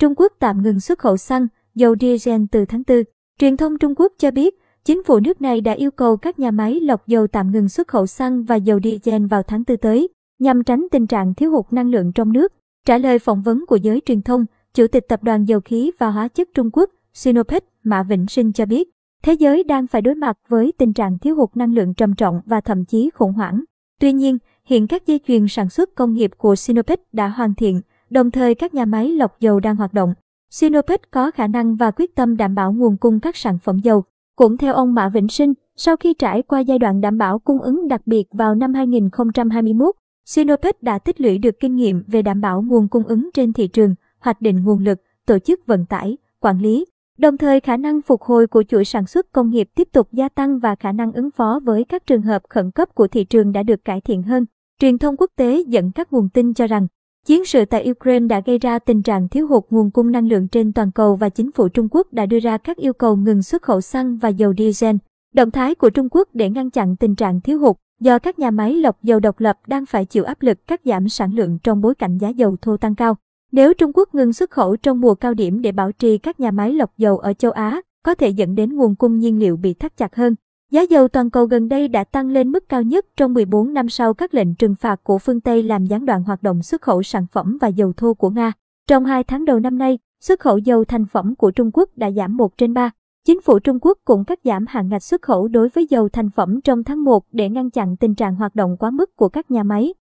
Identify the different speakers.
Speaker 1: Trung Quốc tạm ngừng xuất khẩu xăng, dầu diesel từ tháng 4. Truyền thông Trung Quốc cho biết, chính phủ nước này đã yêu cầu các nhà máy lọc dầu tạm ngừng xuất khẩu xăng và dầu diesel vào tháng 4 tới, nhằm tránh tình trạng thiếu hụt năng lượng trong nước. Trả lời phỏng vấn của giới truyền thông, Chủ tịch Tập đoàn Dầu khí và Hóa chất Trung Quốc, Sinopec, Mã Vĩnh Sinh cho biết, thế giới đang phải đối mặt với tình trạng thiếu hụt năng lượng trầm trọng và thậm chí khủng hoảng. Tuy nhiên, hiện các dây chuyền sản xuất công nghiệp của Sinopec đã hoàn thiện, đồng thời các nhà máy lọc dầu đang hoạt động. Sinopec có khả năng và quyết tâm đảm bảo nguồn cung các sản phẩm dầu. Cũng theo ông Mã Vĩnh Sinh, sau khi trải qua giai đoạn đảm bảo cung ứng đặc biệt vào năm 2021, Sinopec đã tích lũy được kinh nghiệm về đảm bảo nguồn cung ứng trên thị trường, hoạch định nguồn lực, tổ chức vận tải, quản lý. Đồng thời khả năng phục hồi của chuỗi sản xuất công nghiệp tiếp tục gia tăng và khả năng ứng phó với các trường hợp khẩn cấp của thị trường đã được cải thiện hơn. Truyền thông quốc tế dẫn các nguồn tin cho rằng, chiến sự tại Ukraine đã gây ra tình trạng thiếu hụt nguồn cung năng lượng trên toàn cầu và chính phủ Trung Quốc đã đưa ra các yêu cầu ngừng xuất khẩu xăng và dầu diesel. Động thái của Trung Quốc để ngăn chặn tình trạng thiếu hụt do các nhà máy lọc dầu độc lập đang phải chịu áp lực cắt giảm sản lượng trong bối cảnh giá dầu thô tăng cao. Nếu Trung Quốc ngừng xuất khẩu trong mùa cao điểm để bảo trì các nhà máy lọc dầu ở châu Á, có thể dẫn đến nguồn cung nhiên liệu bị thắt chặt hơn. Giá dầu toàn cầu gần đây đã tăng lên mức cao nhất trong 14 năm sau các lệnh trừng phạt của phương Tây làm gián đoạn hoạt động xuất khẩu sản phẩm và dầu thô của Nga. Trong hai tháng đầu năm nay, xuất khẩu dầu thành phẩm của Trung Quốc đã giảm 1 trên 3. Chính phủ Trung Quốc cũng cắt giảm hạn ngạch xuất khẩu đối với dầu thành phẩm trong tháng 1 để ngăn chặn tình trạng hoạt động quá mức của các nhà máy.